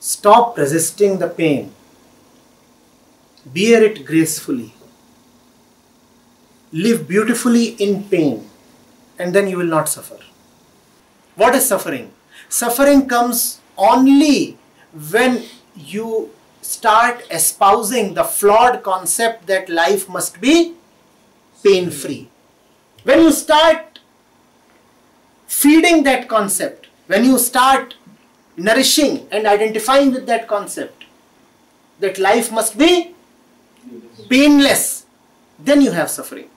Stop resisting the pain. Bear it gracefully. Live beautifully in pain, and then you will not suffer. What is suffering? Suffering comes only when you start espousing the flawed concept that life must be pain free. When you start feeding that concept, when you start nourishing and identifying with that concept, that life must be painless, then you have suffering.